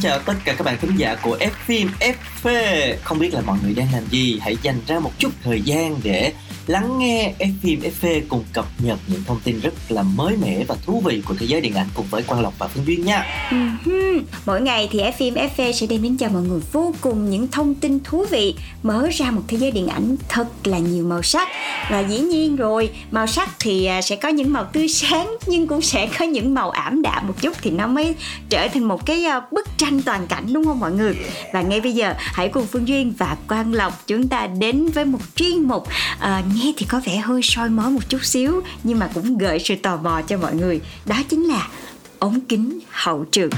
chào tất cả các bạn thính giả của F phim FV. Không biết là mọi người đang làm gì, hãy dành ra một chút thời gian để lắng nghe phim FV cùng cập nhật những thông tin rất là mới mẻ và thú vị của thế giới điện ảnh cùng với Quang Lộc và Phương Duyên nha. Ừ mỗi ngày thì phim FV sẽ đem đến cho mọi người vô cùng những thông tin thú vị Mở ra một thế giới điện ảnh thật là nhiều màu sắc Và dĩ nhiên rồi, màu sắc thì à, sẽ có những màu tươi sáng Nhưng cũng sẽ có những màu ảm đạm một chút Thì nó mới trở thành một cái à, bức tranh toàn cảnh đúng không mọi người Và ngay bây giờ hãy cùng Phương Duyên và Quang Lộc Chúng ta đến với một chuyên mục uh, Nghe thì có vẻ hơi soi mói một chút xíu Nhưng mà cũng gợi sự tò mò cho mọi người. Đó chính là ống kính hậu trường.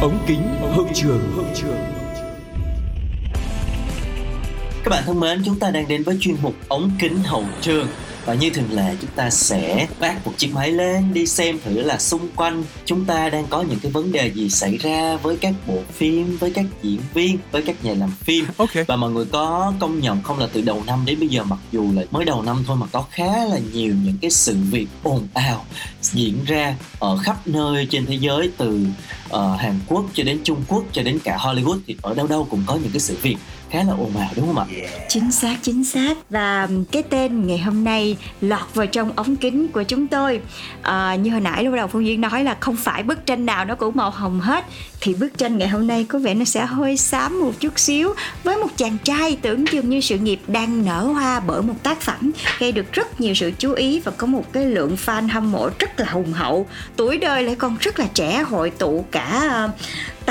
Ống kính hậu trường hậu trường. Các bạn thân mến, chúng ta đang đến với chuyên mục ống kính hậu trường và như thường lệ chúng ta sẽ vác một chiếc máy lên đi xem thử là xung quanh chúng ta đang có những cái vấn đề gì xảy ra với các bộ phim, với các diễn viên, với các nhà làm phim Ok. và mọi người có công nhận không là từ đầu năm đến bây giờ mặc dù là mới đầu năm thôi mà có khá là nhiều những cái sự việc ồn ào diễn ra ở khắp nơi trên thế giới từ ờ, Hàn Quốc cho đến Trung Quốc cho đến cả Hollywood thì ở đâu đâu cũng có những cái sự việc khá là ồn ào đúng không ạ? Chính xác, chính xác. Và cái tên ngày hôm nay lọt vào trong ống kính của chúng tôi. À, Như hồi nãy lúc đầu Phương Duyên nói là không phải bức tranh nào nó cũng màu hồng hết. Thì bức tranh ngày hôm nay có vẻ nó sẽ hơi xám một chút xíu Với một chàng trai tưởng chừng như sự nghiệp đang nở hoa bởi một tác phẩm Gây được rất nhiều sự chú ý và có một cái lượng fan hâm mộ rất là hùng hậu. Tuổi đời lại còn rất là trẻ hội tụ cả ờ,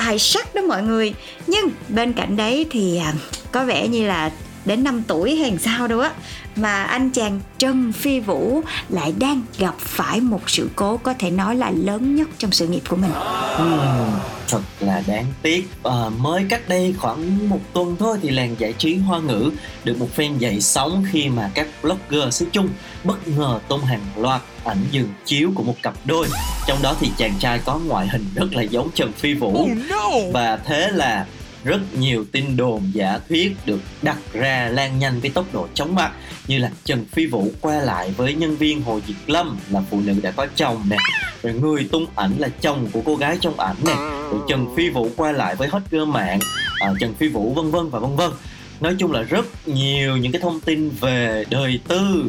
tài sắc đó mọi người. Nhưng bên cạnh đấy thì à, có vẻ như là đến 5 tuổi hay sao đâu á mà anh chàng Trần Phi Vũ lại đang gặp phải một sự cố có thể nói là lớn nhất trong sự nghiệp của mình. Ừm, thật là đáng tiếc à, mới cách đây khoảng một tuần thôi thì làng giải trí hoa ngữ được một phen dậy sóng khi mà các blogger xứ chung bất ngờ tung hàng loạt ảnh dừng chiếu của một cặp đôi trong đó thì chàng trai có ngoại hình rất là giống Trần Phi Vũ Oh no! và thế là rất nhiều tin đồn giả thuyết được đặt ra lan nhanh với tốc độ chóng mặt như là Trần Phi Vũ qua lại với nhân viên Hồ Diệt Lâm là phụ nữ đã có chồng nè rồi người tung ảnh là chồng của cô gái trong ảnh nè rồi Trần Phi Vũ qua lại với hot girl mạng à, Trần Phi Vũ vân vân và vân vân. Nói chung là rất nhiều những cái thông tin về đời tư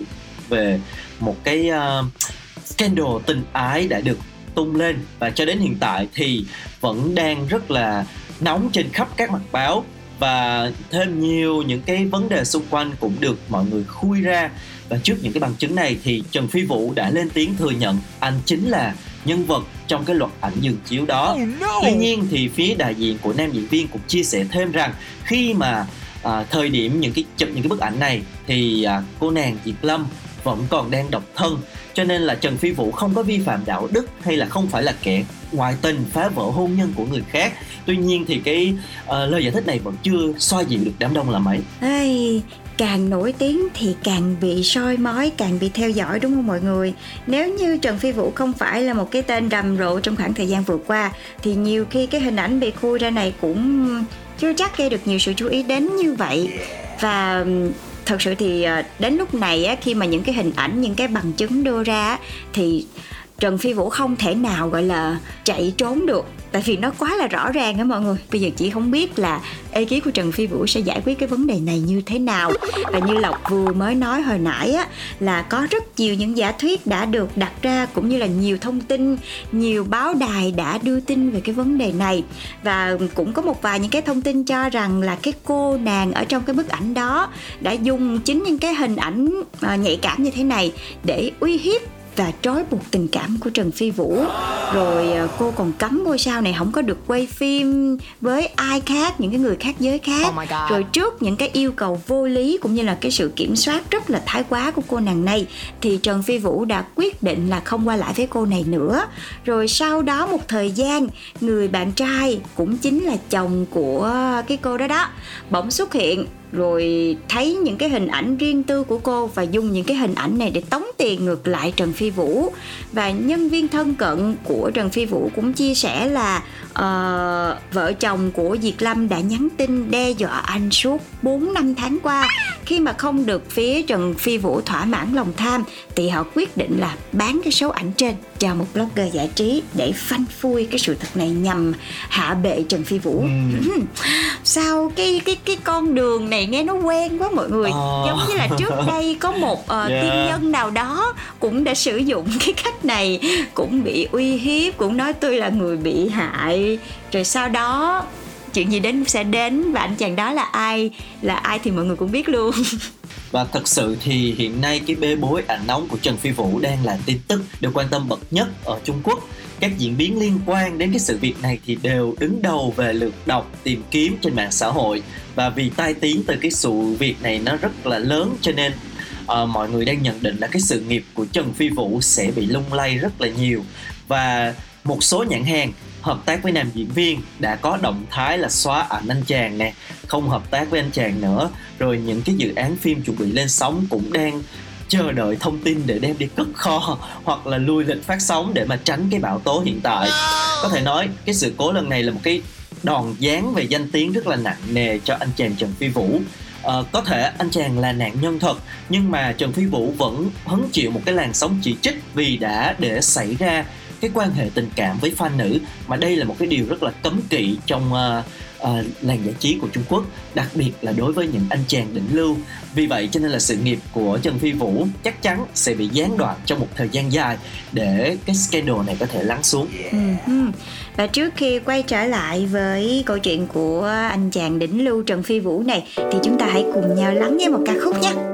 về một cái uh, scandal tình ái đã được tung lên. Và cho đến hiện tại thì vẫn đang rất là nóng trên khắp các mặt báo và thêm nhiều những cái vấn đề xung quanh cũng được mọi người khui ra và trước những cái bằng chứng này thì Trần Phi Vũ đã lên tiếng thừa nhận anh chính là nhân vật trong cái loạt ảnh dừng chiếu đó Oh no! Tuy nhiên thì phía đại diện của nam diễn viên cũng chia sẻ thêm rằng khi mà à, thời điểm những cái chụp những cái bức ảnh này thì à, cô nàng Diệp Lâm vẫn còn đang độc thân cho nên là Trần Phi Vũ không có vi phạm đạo đức hay là không phải là kẻ ngoại tình phá vỡ hôn nhân của người khác. Tuy nhiên thì cái uh, lời giải thích này vẫn chưa xoa dịu được đám đông là mấy. hey, càng nổi tiếng thì càng bị soi mói, càng bị theo dõi đúng không mọi người? Nếu như Trần Phi Vũ không phải là một cái tên rầm rộ trong khoảng thời gian vừa qua thì nhiều khi cái hình ảnh bị khui ra này cũng chưa chắc gây được nhiều sự chú ý đến như vậy. Và thật sự thì ờ, đến lúc này á, khi mà những cái hình ảnh, những cái bằng chứng đưa ra thì Trần Phi Vũ không thể nào, gọi là, chạy trốn được. Tại vì nó quá là rõ ràng á mọi người. Bây giờ chị không biết là ekip của Trần Phi Vũ sẽ giải quyết cái vấn đề này như thế nào. Và như Lộc vừa mới nói hồi nãy á, là có rất nhiều những giả thuyết đã được đặt ra, cũng như là nhiều thông tin, nhiều báo đài đã đưa tin về cái vấn đề này. Và cũng có một vài những cái thông tin cho rằng là cái cô nàng ở trong cái bức ảnh đó đã dùng chính những cái hình ảnh ờ, nhạy cảm như thế này để uy hiếp và trói buộc tình cảm của Trần Phi Vũ. Rồi à, cô còn cấm ngôi sao này không có được quay phim với ai khác những cái người khác giới khác. Oh rồi trước những cái yêu cầu vô lý cũng như là cái sự kiểm soát rất là thái quá của cô nàng này thì Trần Phi Vũ đã quyết định là không qua lại với cô này nữa. Rồi sau đó một thời gian người bạn trai cũng chính là chồng của cái cô đó đó bỗng xuất hiện rồi thấy những cái hình ảnh riêng tư của cô và dùng những cái hình ảnh này để tống tiền ngược lại Trần Phi Vũ. Và nhân viên thân cận của Trần Phi Vũ cũng chia sẻ là uh, vợ chồng của Diệt Lâm đã nhắn tin đe dọa anh suốt 4 năm tháng qua. Khi mà không được phía Trần Phi Vũ thỏa mãn lòng tham thì họ quyết định là bán cái số ảnh trên cho một blogger giải trí để phanh phui cái sự thật này nhằm hạ bệ Trần Phi Vũ. Sao cái cái cái con đường này nghe nó quen quá mọi người. Ờ. giống như là trước đây có một ờ, Yeah. tiên nhân nào đó cũng đã sử dụng cái cách này cũng bị uy hiếp cũng nói tôi là người bị hại. Rồi sau đó chuyện gì đến sẽ đến và anh chàng đó là ai? Là ai thì mọi người cũng biết luôn và thật sự thì hiện nay cái bê bối ảnh nóng của Trần Phi Vũ đang là tin tức được quan tâm bậc nhất ở Trung Quốc. Các diễn biến liên quan đến cái sự việc này thì đều đứng đầu về lượt đọc tìm kiếm trên mạng xã hội và vì tai tiếng từ cái sự việc này nó rất là lớn cho nên uh, mọi người đang nhận định là cái sự nghiệp của Trần Phi Vũ sẽ bị lung lay rất là nhiều và một số nhãn hàng hợp tác với nam diễn viên đã có động thái là xóa ảnh anh chàng nè không hợp tác với anh chàng nữa. Rồi những cái dự án phim chuẩn bị lên sóng cũng đang chờ đợi thông tin để đem đi cất kho hoặc là lùi lịch phát sóng để mà tránh cái bão tố hiện tại. Có thể nói cái sự cố lần này là một cái đòn giáng về danh tiếng rất là nặng nề cho anh chàng Trần Phi Vũ. Ờ, có thể anh chàng là nạn nhân thật nhưng mà Trần Phi Vũ vẫn hứng chịu một cái làn sóng chỉ trích vì đã để xảy ra cái quan hệ tình cảm với fan nữ mà đây là một cái điều rất là cấm kỵ trong uh, uh, làng giải trí của Trung Quốc đặc biệt là đối với những anh chàng đỉnh lưu vì vậy cho nên là sự nghiệp của Trần Phi Vũ chắc chắn sẽ bị gián đoạn trong một thời gian dài để cái scandal này có thể lắng xuống yeah. ừ. Và trước khi quay trở lại với câu chuyện của anh chàng đỉnh lưu Trần Phi Vũ này thì chúng ta hãy cùng nhau lắng nghe một ca khúc nhé.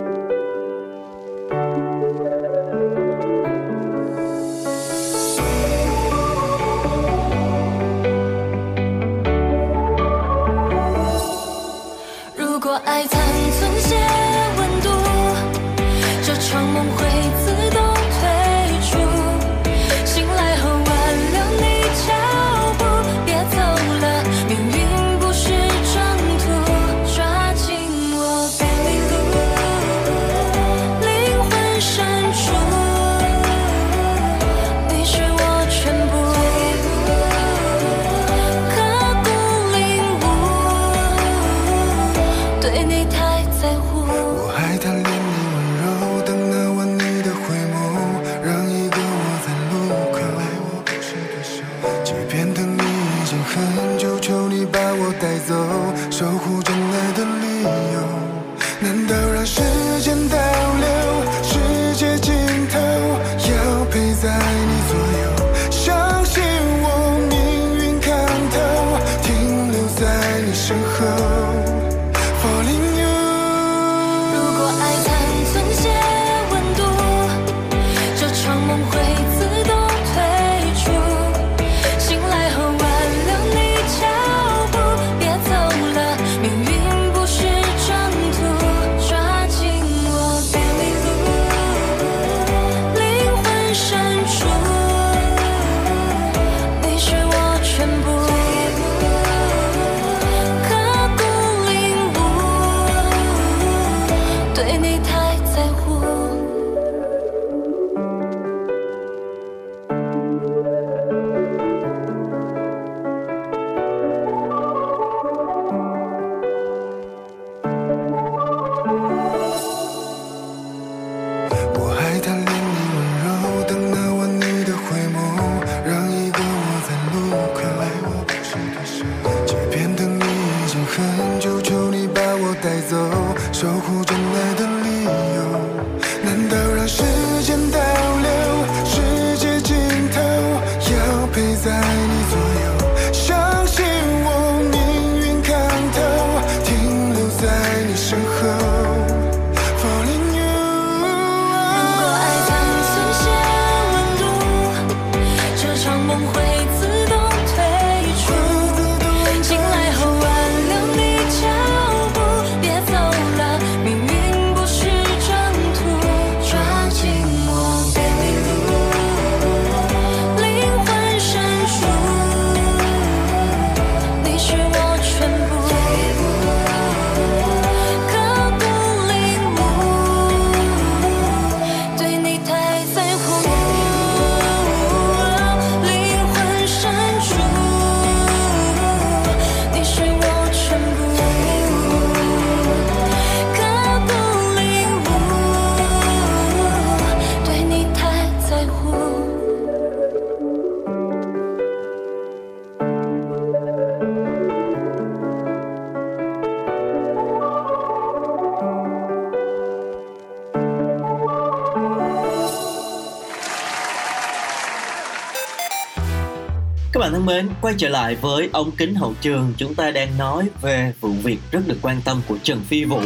Mến, quay trở lại với ống kính hậu trường, chúng ta đang nói về vụ việc rất được quan tâm của Trần Phi Vũ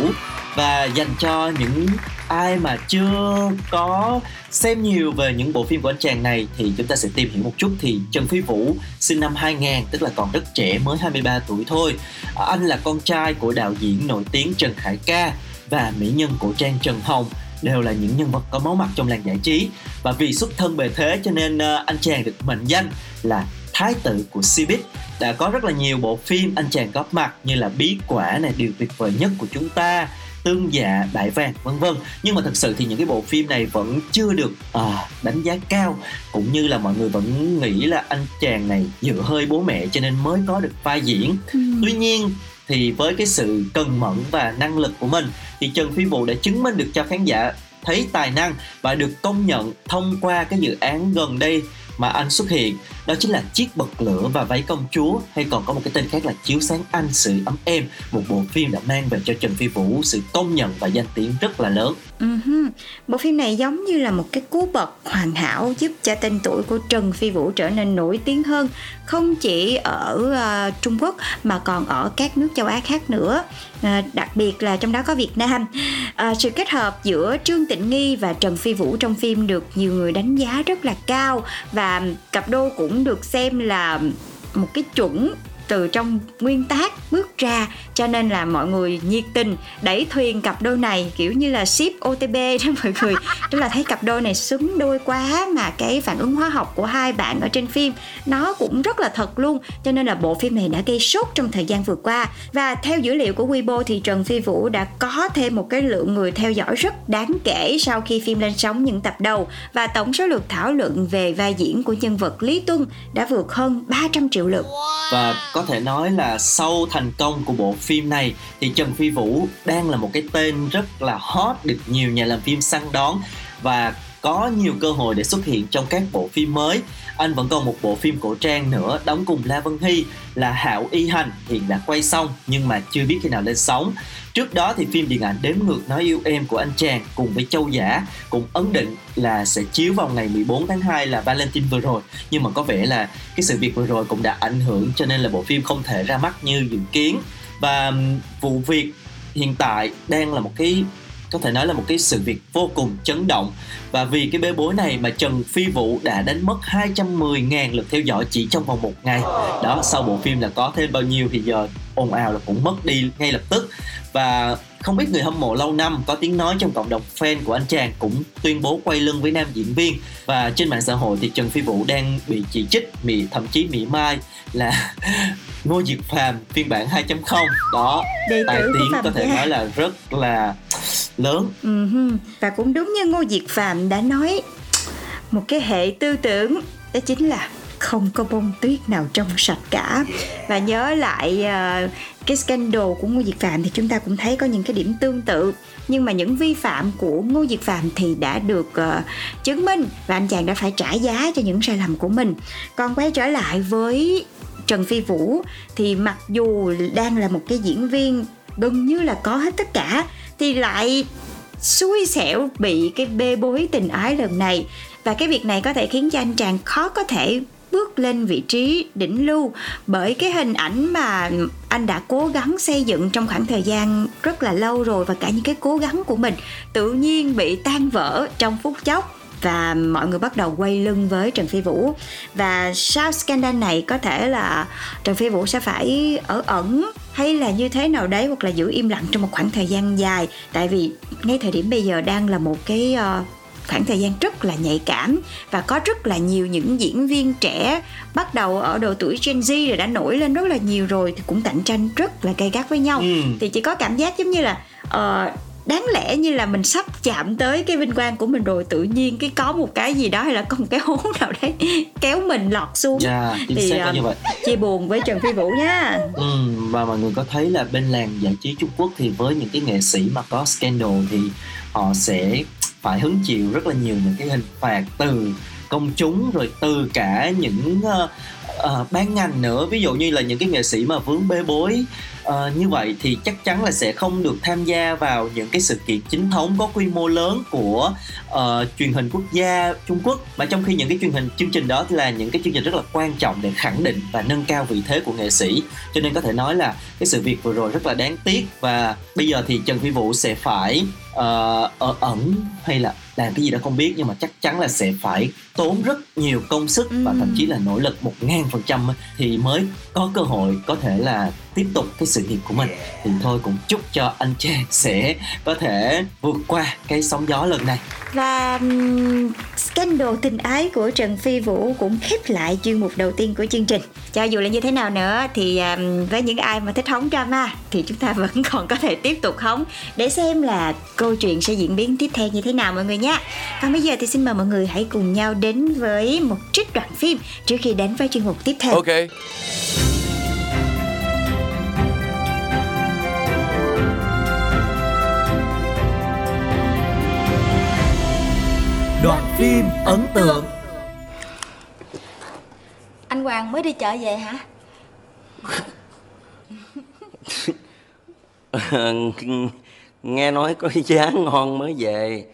và dành cho những ai mà chưa có xem nhiều về những bộ phim của anh chàng này thì chúng ta sẽ tìm hiểu một chút. Thì Trần Phi Vũ sinh năm 2000 tức là còn rất trẻ mới 23 tuổi thôi. À, anh là con trai của đạo diễn nổi tiếng Trần Khải Ca và mỹ nhân cổ trang Trần Hồng đều là những nhân vật có máu mặt trong làng giải trí. Và vì xuất thân bề thế cho nên à, anh chàng được mệnh danh là thái tử của Cbiz đã có rất là nhiều bộ phim anh chàng góp mặt như là bí quả này điều tuyệt vời nhất của chúng ta tương dạ đại vàng vân vân. Nhưng mà thực sự thì những cái bộ phim này vẫn chưa được à, đánh giá cao cũng như là mọi người vẫn nghĩ là anh chàng này dựa hơi bố mẹ cho nên mới có được vai diễn. Ừ. tuy nhiên thì với cái sự cần mẫn và năng lực của mình thì Trần Phi Vũ đã chứng minh được cho khán giả thấy tài năng và được công nhận thông qua cái dự án gần đây mà anh xuất hiện đó chính là chiếc bật lửa và váy công chúa hay còn có một cái tên khác là chiếu sáng anh sự ấm em một bộ phim đã mang về cho Trần Phi Vũ sự công nhận và danh tiếng rất là lớn. Uh-huh. bộ phim này giống như là một cái cú bật hoàn hảo giúp cho tên tuổi của Trần Phi Vũ trở nên nổi tiếng hơn không chỉ ở uh, Trung Quốc mà còn ở các nước châu Á khác nữa. À, đặc biệt là trong đó có Việt Nam. À, sự kết hợp giữa Trương Tịnh Nghi và Trần Phi Vũ trong phim được nhiều người đánh giá rất là cao và cặp đôi cũng được xem là một cái chuẩn từ trong nguyên tác bước ra, cho nên là mọi người nhiệt tình đẩy thuyền cặp đôi này, kiểu như là ship OTB đó mọi người. Tức là thấy cặp đôi này xứng đôi quá mà cái phản ứng hóa học của hai bạn ở trên phim, nó cũng rất là thật luôn. Cho nên là bộ phim này đã gây sốt trong thời gian vừa qua. Và theo dữ liệu của Weibo thì Trần Phi Vũ đã có thêm một cái lượng người theo dõi rất đáng kể sau khi phim lên sóng những tập đầu. Và tổng số lượt thảo luận về vai diễn của nhân vật Lý Tuân đã vượt hơn 300 triệu lượt. Và có thể nói là sau thành công của bộ phim này, thì Trần Phi Vũ đang là một cái tên rất là hot được nhiều nhà làm phim săn đón và có nhiều cơ hội để xuất hiện trong các bộ phim mới. Anh vẫn còn một bộ phim cổ trang nữa, đóng cùng La Vân Hy là Hảo Y Hành, hiện đã quay xong nhưng mà chưa biết khi nào lên sóng. Trước đó thì phim điện ảnh đếm ngược nói yêu em của anh chàng cùng với Châu Giả cũng ấn định là sẽ chiếu vào ngày 14 tháng 2 là Valentine vừa rồi. Nhưng mà có vẻ là cái sự việc vừa rồi cũng đã ảnh hưởng cho nên là bộ phim không thể ra mắt như dự kiến. Và vụ việc hiện tại đang là một cái có thể nói là một cái sự việc vô cùng chấn động. Và vì cái bê bối này mà Trần Phi Vũ đã đánh mất 210.000 lượt theo dõi chỉ trong vòng một ngày. Đó sau bộ phim là có thêm bao nhiêu thì giờ ồn ào là cũng mất đi ngay lập tức. Và không ít người hâm mộ lâu năm có tiếng nói trong cộng đồng fan của anh chàng cũng tuyên bố quay lưng với nam diễn viên. Và trên mạng xã hội thì Trần Phi Vũ đang bị chỉ trích, bị thậm chí mỉa mai là Ngô Diệt Phàm phiên bản 2.0 đó Đệ tài tiếng có thể nói là rất là lớn. Uh-huh. và cũng đúng như Ngô Diệt Phàm đã nói một cái hệ tư tưởng đó chính là không có bông tuyết nào trong sạch cả. Và nhớ lại uh, cái scandal của Ngô Diệt Phạm thì chúng ta cũng thấy có những cái điểm tương tự. Nhưng mà những vi phạm của Ngô Diệt Phạm thì đã được uh, chứng minh và anh chàng đã phải trả giá cho những sai lầm của mình. Còn quay trở lại với Trần Phi Vũ thì mặc dù đang là một cái diễn viên gần như là có hết tất cả thì lại xui xẻo bị cái bê bối tình ái lần này. Và cái việc này có thể khiến cho anh chàng khó có thể bước lên vị trí đỉnh lưu bởi cái hình ảnh mà anh đã cố gắng xây dựng trong khoảng thời gian rất là lâu rồi và cả những cái cố gắng của mình tự nhiên bị tan vỡ trong phút chốc và mọi người bắt đầu quay lưng với Trần Phi Vũ. Và sau scandal này có thể là Trần Phi Vũ sẽ phải ở ẩn hay là như thế nào đấy hoặc là giữ im lặng trong một khoảng thời gian dài tại vì ngay thời điểm bây giờ đang là một cái uh, khoảng thời gian rất là nhạy cảm và có rất là nhiều những diễn viên trẻ bắt đầu ở độ tuổi Gen Z rồi đã nổi lên rất là nhiều rồi thì cũng cạnh tranh rất là gay gắt với nhau ừ. thì chỉ có cảm giác giống như là uh, đáng lẽ như là mình sắp chạm tới cái vinh quang của mình rồi tự nhiên cái có một cái gì đó hay là có một cái hố nào đấy kéo mình lọt xuống. Yeah, dạ, thì uh, như vậy. chia buồn với Trần Phi Vũ nha. Ừ, và mọi người có thấy là bên làng giải trí Trung Quốc thì với những cái nghệ sĩ mà có scandal thì họ sẽ phải hứng chịu rất là nhiều những cái hình phạt từ công chúng rồi từ cả những uh, uh, ban ngành nữa. Ví dụ như là những cái nghệ sĩ mà vướng bê bối Ờ, như vậy thì chắc chắn là sẽ không được tham gia vào những cái sự kiện chính thống có quy mô lớn của ờ, truyền hình quốc gia Trung Quốc. Mà trong khi những cái truyền hình chương trình đó là những cái chương trình rất là quan trọng để khẳng định và nâng cao vị thế của nghệ sĩ. Cho nên có thể nói là cái sự việc vừa rồi rất là đáng tiếc và bây giờ thì Trần Phi Vũ sẽ phải ờ, ở ẩn hay là làm cái gì đó không biết nhưng mà chắc chắn là sẽ phải tốn rất nhiều công sức và thậm chí là nỗ lực một ngàn phần trăm thì mới có cơ hội có thể là tiếp tục cái sự nghiệp của mình thì thôi cũng chúc cho anh Trang sẽ có thể vượt qua cái sóng gió lần này Và um, scandal tình ái của Trần Phi Vũ cũng khép lại chuyên mục đầu tiên của chương trình. Cho dù là như thế nào nữa thì um, với những ai mà thích hóng drama thì chúng ta vẫn còn có thể tiếp tục hóng để xem là câu chuyện sẽ diễn biến tiếp theo như thế nào mọi người nhé. Còn bây giờ thì xin mời mọi người hãy cùng nhau đến với một trích đoạn phim trước khi đến với chuyên mục tiếp theo. Okay. Đoạn phim ấn tượng. Anh Hoàng mới đi chợ về hả? nghe nói có giá ngon mới về.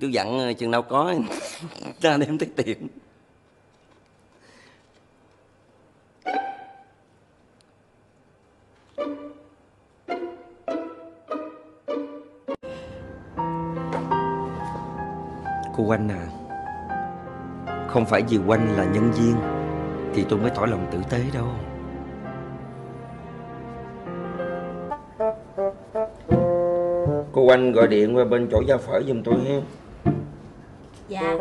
Tôi dặn chừng nào có ra đem tới tiệm cô Oanh à. Không phải vì Oanh là nhân viên thì tôi mới tỏ lòng tử tế đâu. Cô Oanh gọi điện qua bên chỗ gia phở giùm tôi ha. Dạ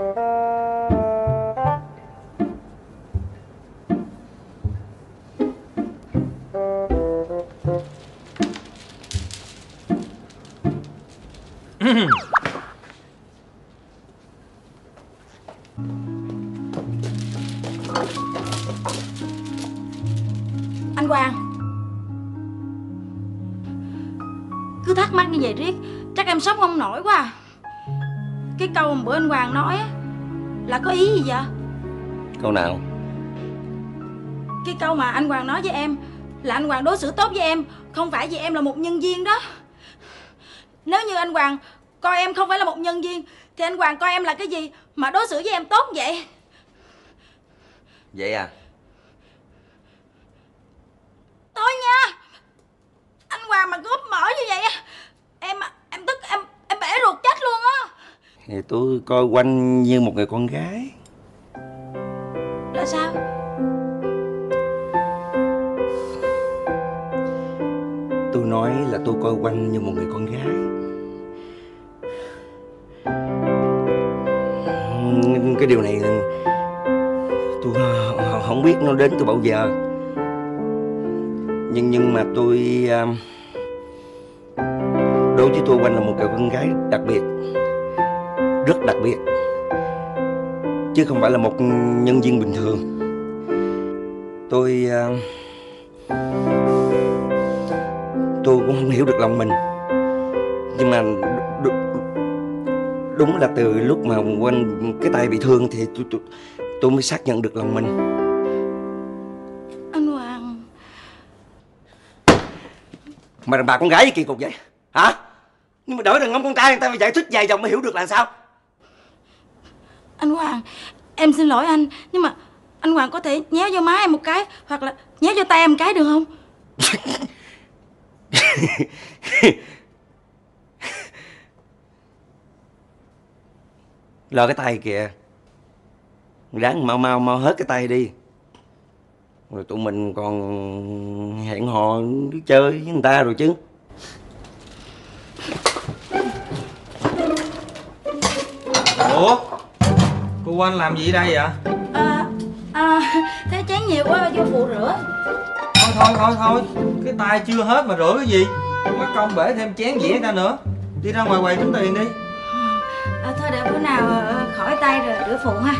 Mà bữa anh Hoàng nói á Là có ý gì vậy? Câu nào? Cái câu mà anh Hoàng nói với em Là anh Hoàng đối xử tốt với em Không phải vì em là một nhân viên đó. Nếu như anh Hoàng Coi em không phải là một nhân viên Thì anh Hoàng coi em là cái gì Mà đối xử với em tốt vậy? Vậy à? Thôi nha Anh Hoàng mà góp mở như vậy á Em em tức em em bể ruột chết luôn Thì tôi coi Oanh như một người con gái. Là sao? Tôi nói là tôi coi Oanh như một người con gái. Cái điều này Tôi ờ, không biết nó đến từ bao giờ. Nhưng nhưng mà tôi à, Đối với tôi Oanh là một cậu con gái đặc biệt Rất đặc biệt. Chứ không phải là một nhân viên bình thường. Tôi à, tôi cũng không hiểu được lòng mình. Nhưng mà đúng là từ lúc mà quanh cái tay bị thương thì tôi tôi, tôi mới xác nhận được lòng mình. Anh Hoàng. Mà đàn bà con gái gì kỳ cục vậy? Hả? Nhưng mà đỡ đàn ông con trai người ta phải giải thích vài dòng mới hiểu được là sao anh Hoàng, Em xin lỗi anh, Nhưng mà anh Hoàng có thể nhéo vô má em một cái, Hoặc là nhéo vô tay em một cái được không? Lo cái tay kìa. Ráng mau mau mau hết cái tay đi. Rồi tụi mình còn hẹn hò đi chơi với người ta rồi chứ. Ủa? Cô Oanh làm gì ở đây vậy? À, à thấy chén nhiều quá vô phụ rửa. Thôi thôi thôi thôi. Cái tay chưa hết mà rửa cái gì? Mất công bể thêm chén dĩa ra nữa. Đi ra ngoài quầy tính tiền đi. À, Thôi để bữa nào ờ, khỏi tay rồi rửa phụ ha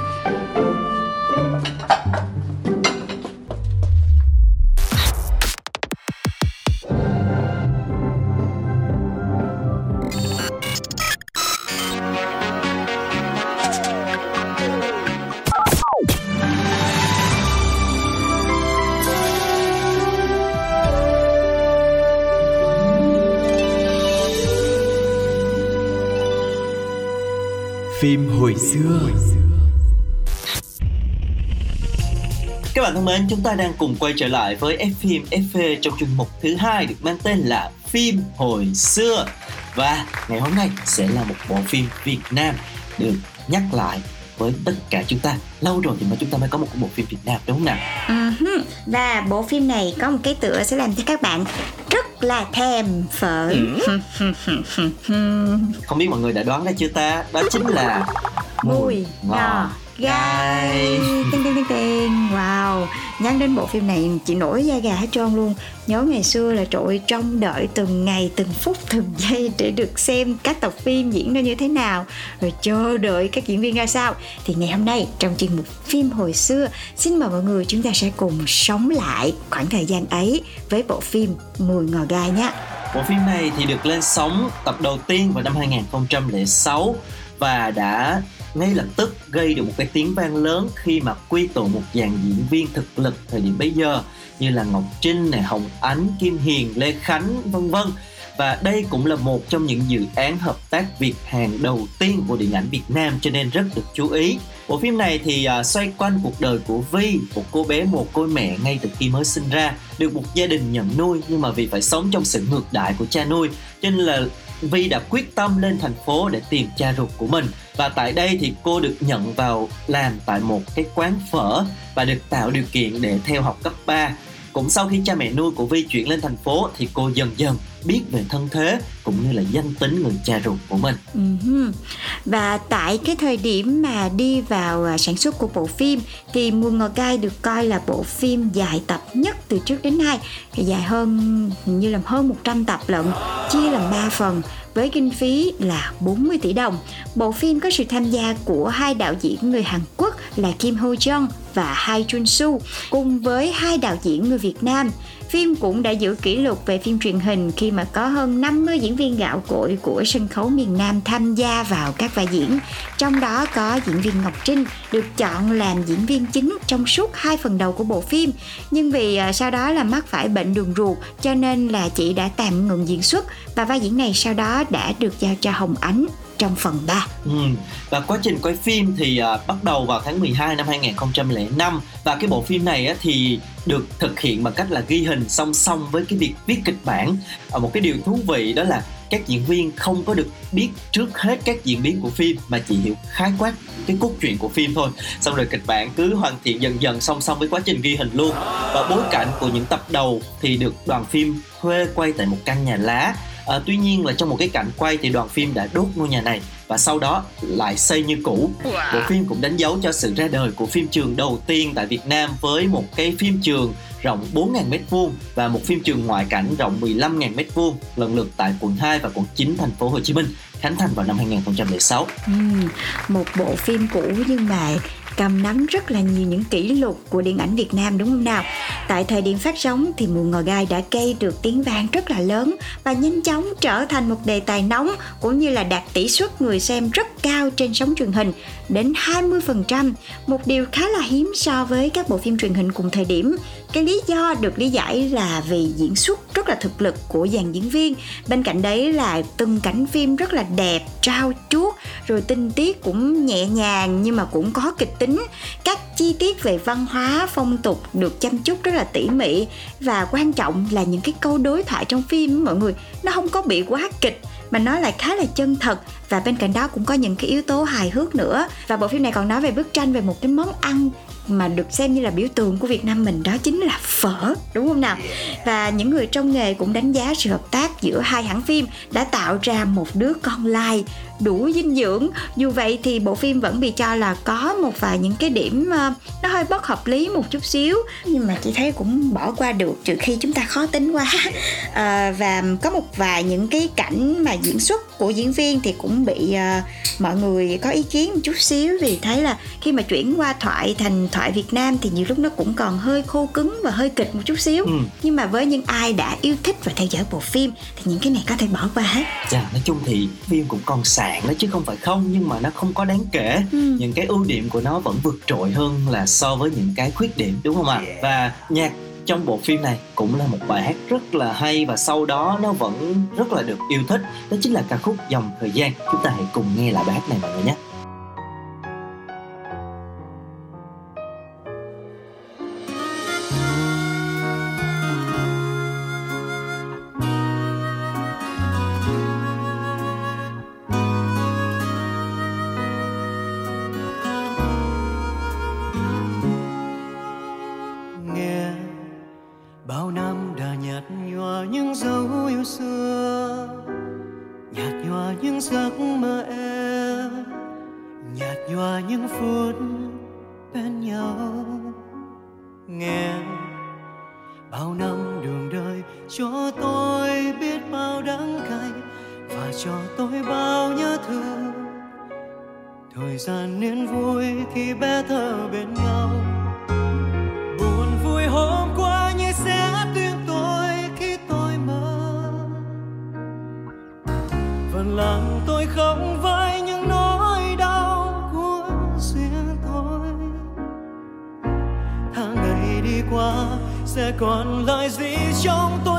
phim hồi xưa. Các bạn thân mến, chúng ta đang cùng quay trở lại với F phim FV trong chuyên mục thứ hai được mang tên là phim hồi xưa. Và ngày hôm nay sẽ là một bộ phim Việt Nam được nhắc lại với tất cả chúng ta lâu rồi thì mà chúng ta mới có một bộ phim Việt Nam đúng không nào? Uh-huh. Và bộ phim này có một cái tựa sẽ làm cho các bạn rất là thèm phở. Không biết mọi người đã đoán ra chưa ta? Đó chính là Mùi ngò gai. Tinh tinh tinh tinh. Wow. Nhắc đến bộ phim này, chị nổi da gà hết trơn luôn. Nhớ ngày xưa là trội trông đợi từng ngày, Từng phút, từng giây để được xem các tập phim diễn ra như thế nào, Rồi chờ đợi các diễn viên ra sao. Thì ngày hôm nay, trong chuyên mục phim hồi xưa, Xin mời mọi người chúng ta sẽ cùng sống lại khoảng thời gian ấy Với bộ phim Mùi ngò gai nhé. Bộ phim này thì được lên sóng tập đầu tiên vào năm 2006 và đã ngay lập tức gây được một cái tiếng vang lớn khi mà quy tụ một dàn diễn viên thực lực thời điểm bấy giờ như là Ngọc Trinh, này, Hồng Ánh, Kim Hiền, Lê Khánh vân vân và đây cũng là một trong những dự án hợp tác Việt Hàn đầu tiên của điện ảnh Việt Nam cho nên rất được chú ý. Bộ phim này thì uh, xoay quanh cuộc đời của Vi, một cô bé mồ côi mẹ ngay từ khi mới sinh ra, được một gia đình nhận nuôi nhưng mà vì phải sống trong sự ngược đại của cha nuôi, cho nên là Vi đã quyết tâm lên thành phố để tìm cha ruột của mình và tại đây thì cô được nhận vào làm tại một cái quán phở và được tạo điều kiện để theo học cấp 3 cũng sau khi cha mẹ nuôi của Vi chuyển lên thành phố thì cô dần dần biết về thân thế cũng như là danh tính người cha ruột của mình. Uh-huh. Và tại cái thời điểm mà đi vào à, sản xuất của bộ phim thì Mùa Ngò Gai được coi là bộ phim dài tập nhất từ trước đến nay, dài hơn như là hơn 100 tập lận, chia làm 3 phần với kinh phí là 40 tỷ đồng. Bộ phim có sự tham gia của hai đạo diễn người Hàn Quốc là Kim Ho Jung và Hai Chun Su cùng với hai đạo diễn người Việt Nam. Phim cũng đã giữ kỷ lục về phim truyền hình khi mà có hơn 50 diễn viên gạo cội của sân khấu miền Nam tham gia vào các vai diễn. Trong đó có diễn viên Ngọc Trinh được chọn làm diễn viên chính trong suốt hai phần đầu của bộ phim. Nhưng vì à, sau đó là mắc phải bệnh đường ruột, cho nên là chị đã tạm ngừng diễn xuất và vai diễn này sau đó đã được giao cho Hồng Ánh trong phần 3. Ừ. Và quá trình quay phim thì uh, bắt đầu vào tháng 12 năm 2005 và cái bộ phim này á, thì được thực hiện bằng cách là ghi hình song song với cái việc viết kịch bản. À, một cái điều thú vị đó là các diễn viên không có được biết trước hết các diễn biến của phim mà chỉ hiểu khái quát cái cốt truyện của phim thôi xong rồi kịch bản cứ hoàn thiện dần dần song song với quá trình ghi hình luôn và bối cảnh của những tập đầu thì được đoàn phim thuê quay tại một căn nhà lá à, tuy nhiên là trong một cái cảnh quay thì đoàn phim đã đốt ngôi nhà này và sau đó lại xây như cũ bộ phim cũng đánh dấu cho sự ra đời của phim trường đầu tiên tại Việt Nam với một cái phim trường rộng 4.000 m2 và một phim trường ngoại cảnh rộng 15.000 m2 lần lượt tại quận 2 và quận 9 thành phố Hồ Chí Minh khánh thành vào năm 2006. Ừ, một bộ phim cũ nhưng mà cầm nắm rất là nhiều những kỷ lục của điện ảnh Việt Nam đúng không nào? Tại thời điểm phát sóng thì Mùa Ngò Gai đã gây được tiếng vang rất là lớn và nhanh chóng trở thành một đề tài nóng cũng như là đạt tỷ suất người xem rất cao trên sóng truyền hình đến 20%, một điều khá là hiếm so với các bộ phim truyền hình cùng thời điểm. Cái lý do được lý giải là vì diễn xuất rất là thực lực của dàn diễn viên, bên cạnh đấy là từng cảnh phim rất là đẹp, trao chuốt, rồi tinh tiết cũng nhẹ nhàng nhưng mà cũng có kịch tính. Các chi tiết về văn hóa, phong tục được chăm chút rất là tỉ mỉ. Và quan trọng là những cái câu đối thoại trong phim mọi người nó không có bị quá kịch mà nó lại khá là chân thật. Và bên cạnh đó cũng có những cái yếu tố hài hước nữa. Và bộ phim này còn nói về bức tranh về một cái món ăn mà được xem như là biểu tượng của Việt Nam mình, đó chính là phở, đúng không nào? Và những người trong nghề cũng đánh giá sự hợp tác giữa hai hãng phim đã tạo ra một đứa con lai đủ dinh dưỡng. Dù vậy thì bộ phim vẫn bị cho là có một vài những cái điểm ờ, nó hơi bất hợp lý một chút xíu. Nhưng mà chị thấy cũng bỏ qua được trừ khi chúng ta khó tính quá. À, và có một vài những cái cảnh mà diễn xuất của diễn viên thì cũng bị uh, mọi người có ý kiến một chút xíu vì thấy là khi mà chuyển qua thoại thành thoại Việt Nam thì nhiều lúc nó cũng còn hơi khô cứng và hơi kịch một chút xíu ừ. nhưng mà với những ai đã yêu thích và theo dõi bộ phim thì những cái này có thể bỏ qua hết. Dạ, nói chung thì phim cũng còn sạn đó chứ không phải không nhưng mà nó không có đáng kể. Ừ. Những cái ưu điểm của nó vẫn vượt trội hơn là so với những cái khuyết điểm đúng không ạ? À? Và nhạc trong bộ phim này cũng là một bài hát rất là hay và sau đó nó vẫn rất là được yêu thích. Đó chính là ca khúc dòng thời gian. Chúng ta hãy cùng nghe lại bài hát này mọi người nhé. Cho tôi bao nhớ thương thời gian nên vui khi bé thơ bên nhau. Buồn vui hôm qua như sẽ tuyên tôi khi tôi mơ. Vẫn làm tôi không với những nỗi đau của riêng tôi. Tháng ngày đi qua, sẽ còn lại gì trong tôi?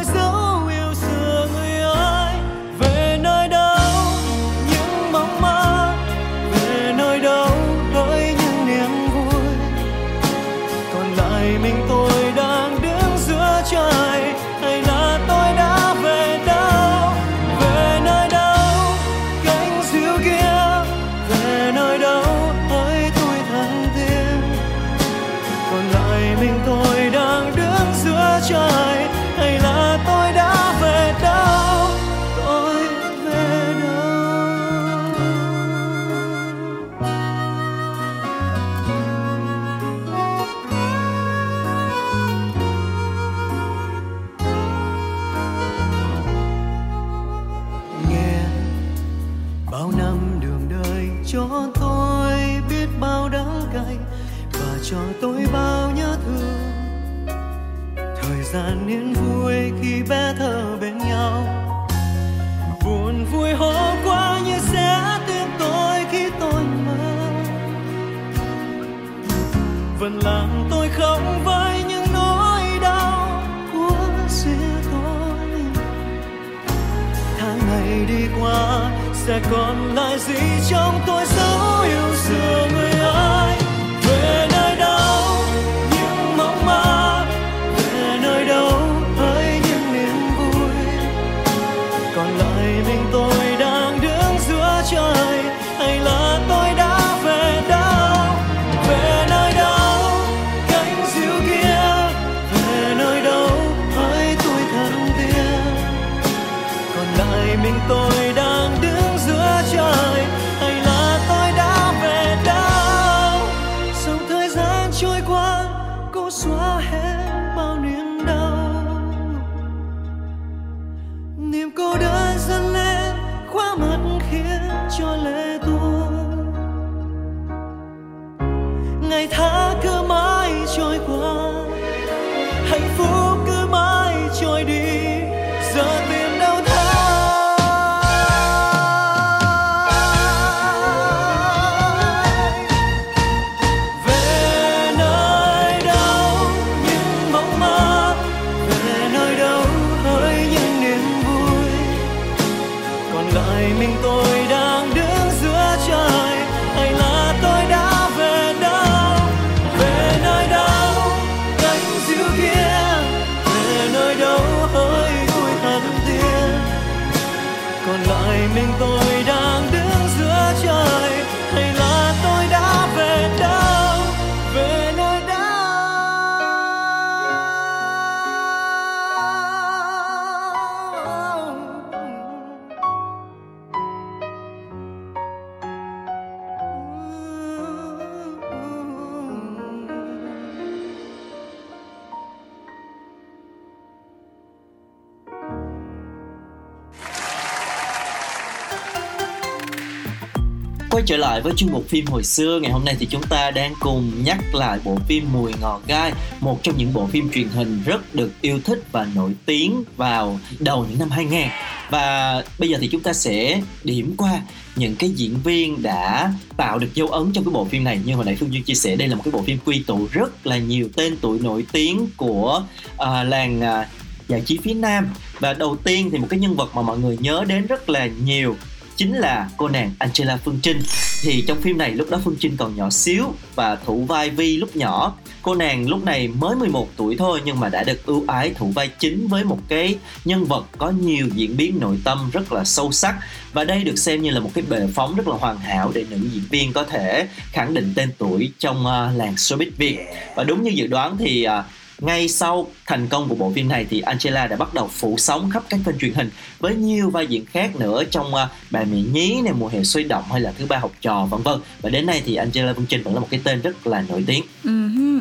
Trở lại với chuyên mục phim hồi xưa. Ngày hôm nay thì chúng ta đang cùng nhắc lại bộ phim Mùi Ngọt Gai Một trong những bộ phim truyền hình rất được yêu thích và nổi tiếng vào đầu những năm 2000 Và bây giờ thì chúng ta sẽ điểm qua những cái diễn viên đã tạo được dấu ấn trong cái bộ phim này. Như hồi nãy Phương Duyên chia sẻ đây là một cái bộ phim quy tụ rất là nhiều tên tuổi nổi tiếng của uh, làng uh, giải trí phía Nam. Và đầu tiên thì một cái nhân vật mà mọi người nhớ đến rất là nhiều chính là cô nàng Angela Phương Trinh. Thì trong phim này lúc đó Phương Trinh còn nhỏ xíu và thủ vai Vi lúc nhỏ. Cô nàng lúc này mới 11 tuổi thôi nhưng mà đã được ưu ái thủ vai chính với một cái nhân vật có nhiều diễn biến nội tâm rất là sâu sắc. Và đây được xem như là một cái bệ phóng rất là hoàn hảo để nữ diễn viên có thể khẳng định tên tuổi trong uh, làng showbiz Việt. Và đúng như dự đoán thì uh, ngay sau thành công của bộ phim này thì Angela đã bắt đầu phủ sóng khắp các kênh truyền hình với nhiều vai diễn khác nữa trong à, uh, bà mẹ nhí này mùa hè sôi động hay là thứ ba học trò vân vân. Và đến nay thì Angela Vương Trinh vẫn là một cái tên rất là nổi tiếng. Uh-huh.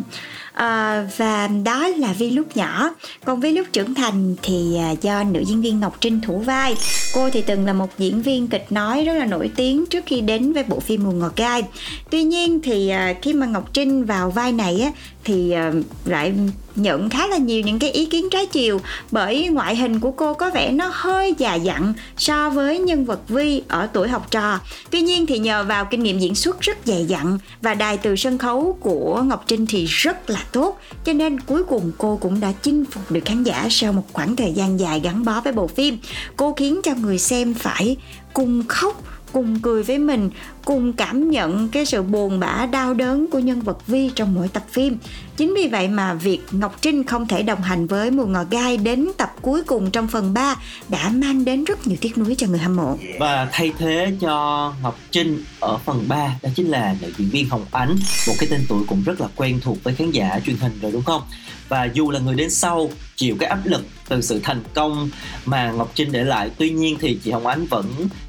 À, và đó là Vi lúc nhỏ. Còn Vi lúc trưởng thành thì à, do nữ diễn viên Ngọc Trinh thủ vai. Cô thì từng là một diễn viên kịch nói rất là nổi tiếng trước khi đến với bộ phim Mùa Ngọt Gai. Tuy nhiên thì à, khi mà Ngọc Trinh vào vai này á thì uh, lại nhận khá là nhiều những cái ý kiến trái chiều bởi ngoại hình của cô có vẻ nó hơi già dặn so với nhân vật Vi ở tuổi học trò. Tuy nhiên thì nhờ vào kinh nghiệm diễn xuất rất dày dặn và đài từ sân khấu của Ngọc Trinh thì rất là tốt, cho nên cuối cùng cô cũng đã chinh phục được khán giả sau một khoảng thời gian dài gắn bó với bộ phim. Cô khiến cho người xem phải cùng khóc, cùng cười với mình, cùng cảm nhận cái sự buồn bã, đau đớn của nhân vật Vi trong mỗi tập phim. Chính vì vậy mà việc Ngọc Trinh không thể đồng hành với Mùa Ngò Gai đến tập cuối cùng trong phần 3 đã mang đến rất nhiều tiếc nuối cho người hâm mộ. Và thay thế cho Ngọc Trinh ở phần 3 đó chính là nữ diễn viên Hồng Ánh, một cái tên tuổi cũng rất là quen thuộc với khán giả truyền hình rồi đúng không? Và dù là người đến sau chịu cái áp lực từ sự thành công mà Ngọc Trinh để lại, tuy nhiên thì chị Hồng Ánh vẫn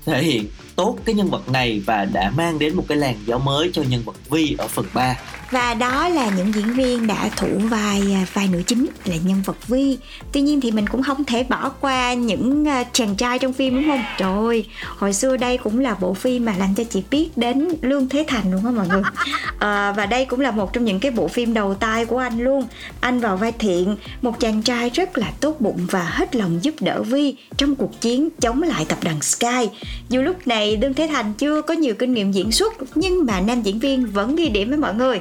thể hiện tốt cái nhân vật này và đã mang đến một cái làn gió mới cho nhân vật Vi ở phần 3 và đó là những diễn viên đã thủ vai à, vai nữ chính là nhân vật Vi. Tuy nhiên thì mình cũng không thể bỏ qua những à, chàng trai trong phim đúng không? Trời ơi hồi xưa đây cũng là bộ phim mà làm cho chị biết đến lương thế thành đúng không mọi người. À, và đây cũng là một trong những cái bộ phim đầu tay của anh luôn. Anh vào vai thiện một chàng trai rất là tốt bụng và hết lòng giúp đỡ Vi trong cuộc chiến chống lại tập đoàn Sky. Dù lúc này lương thế thành chưa có nhiều kinh nghiệm diễn xuất nhưng mà nam diễn viên vẫn ghi điểm với mọi người.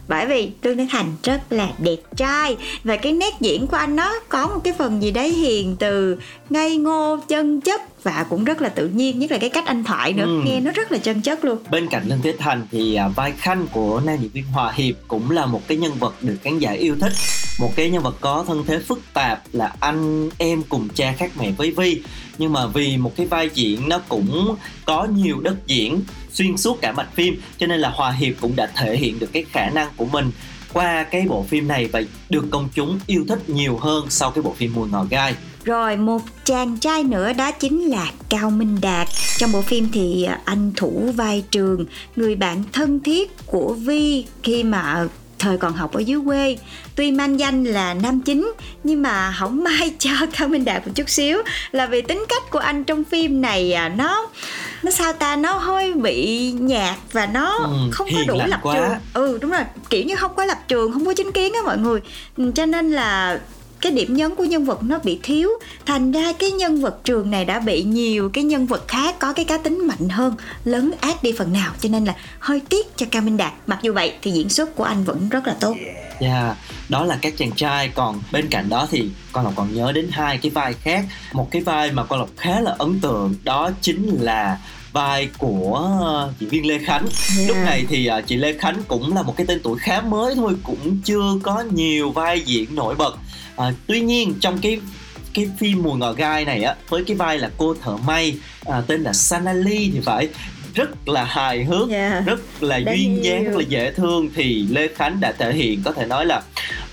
bởi vì Lương Thế Thành rất là đẹp trai. Và cái nét diễn của anh nó có một cái phần gì đấy hiền từ ngây ngô chân chất và cũng rất là tự nhiên nhất là cái cách anh thoại nữa. Ừ. nghe nó rất là chân chất luôn. Bên cạnh lương thế thành thì à, vai khanh của nam diễn viên hòa hiệp cũng là một cái nhân vật được khán giả yêu thích. Một cái nhân vật có thân thế phức tạp là anh em cùng cha khác mẹ với vi. Nhưng mà vì một cái vai diễn nó cũng có nhiều đất diễn xuyên suốt cả mạch phim cho nên là hòa hiệp cũng đã thể hiện được cái khả năng của của mình. Qua cái bộ phim này và được công chúng yêu thích nhiều hơn sau cái bộ phim mùi ngò gai. Rồi, một chàng trai nữa đó chính là Cao Minh Đạt. Trong bộ phim thì à, anh thủ vai trường, Người bạn thân thiết của Vi khi mà thời còn học ở dưới quê. Tuy mang danh là nam chính nhưng mà không may cho cao minh đạt một chút xíu là vì tính cách của anh trong phim này à, nó nó sao ta nó hơi bị nhạt và nó ừ, không có đủ lập quá. trường. Ừ đúng rồi kiểu như không có lập trường không có chính kiến á mọi người. Ừ, cho nên là cái điểm nhấn của nhân vật nó bị thiếu. Thành ra cái nhân vật trường này đã bị nhiều cái nhân vật khác có cái cá tính mạnh hơn lấn át đi phần nào. Cho nên là hơi tiếc cho Cao Minh Đạt. Mặc dù vậy thì diễn xuất của anh vẫn rất là tốt. Yeah, đó là các chàng trai. Còn bên cạnh đó thì con lộc còn nhớ đến hai cái vai khác. Một cái vai mà con lộc khá là ấn tượng đó chính là vai của diễn viên Lê Khánh yeah. lúc này thì uh, chị Lê Khánh cũng là một cái tên tuổi khá mới thôi cũng chưa có nhiều vai diễn nổi bật à, tuy nhiên trong cái cái phim mùi ngò gai này á với cái vai là cô thợ may à, tên là Sanali thì phải rất là hài hước yeah. Rất là Đáng duyên dáng rất là dễ thương thì Lê Khánh đã thể hiện có thể nói là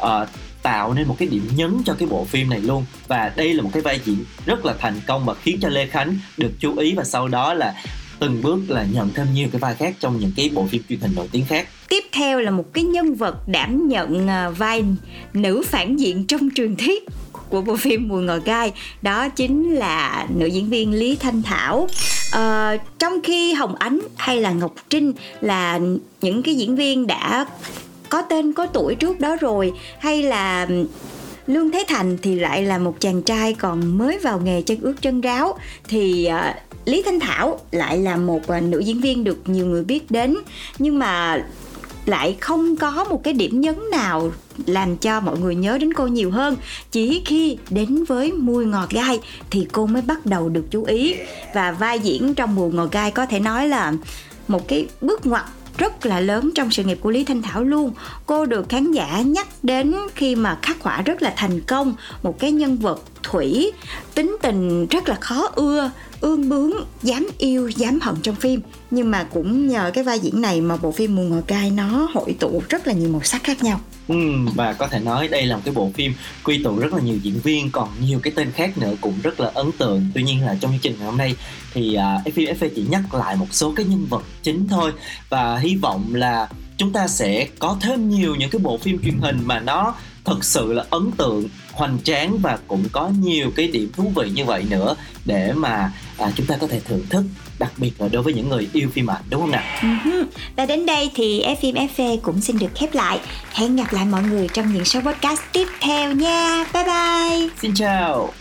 uh, tạo nên một cái điểm nhấn cho cái bộ phim này luôn. Và đây là một cái vai diễn rất là thành công và khiến cho Lê Khánh được chú ý và sau đó là từng bước là nhận thêm nhiều cái vai khác trong những cái bộ phim truyền hình nổi tiếng khác. Tiếp theo là một cái nhân vật đảm nhận à, vai nữ phản diện trong truyền thuyết của bộ phim Mùi ngò gai đó chính là nữ diễn viên Lý Thanh Thảo. À, trong khi Hồng Ánh hay là Ngọc Trinh là những cái diễn viên đã có tên có tuổi trước đó rồi hay là Lương Thế Thành thì lại là một chàng trai còn mới vào nghề chân ướt chân ráo thì uh, Lý Thanh Thảo lại là một uh, nữ diễn viên được nhiều người biết đến. Nhưng mà lại không có một cái điểm nhấn nào làm cho mọi người nhớ đến cô nhiều hơn. Chỉ khi đến với mùi ngọt gai thì cô mới bắt đầu được chú ý. Và vai diễn trong mùi ngọt gai có thể nói là một cái bước ngoặt rất là lớn trong sự nghiệp của Lý Thanh Thảo luôn. Cô được khán giả nhắc đến khi mà khắc họa rất là thành công, một cái nhân vật thủy, tính tình rất là khó ưa ương bướng dám yêu dám hận trong phim. Nhưng mà cũng nhờ cái vai diễn này mà bộ phim mùa ngò cai nó hội tụ rất là nhiều màu sắc khác nhau. Ừ, và có thể nói đây là một cái bộ phim quy tụ rất là nhiều diễn viên còn nhiều cái tên khác nữa cũng rất là ấn tượng. Tuy nhiên là trong chương trình ngày hôm nay thì uh, phim FV chỉ nhắc lại một số cái nhân vật chính thôi. Và hy vọng là chúng ta sẽ có thêm nhiều những cái bộ phim truyền hình mà nó thật sự là ấn tượng hoành tráng và cũng có nhiều cái điểm thú vị như vậy nữa để mà à, chúng ta có thể thưởng thức đặc biệt là đối với những người yêu phim ảnh đúng không nào? Uh-huh. và đến đây thì phim FV cũng xin được khép lại. Hẹn gặp lại mọi người trong những số podcast tiếp theo nha. Bye bye. Xin chào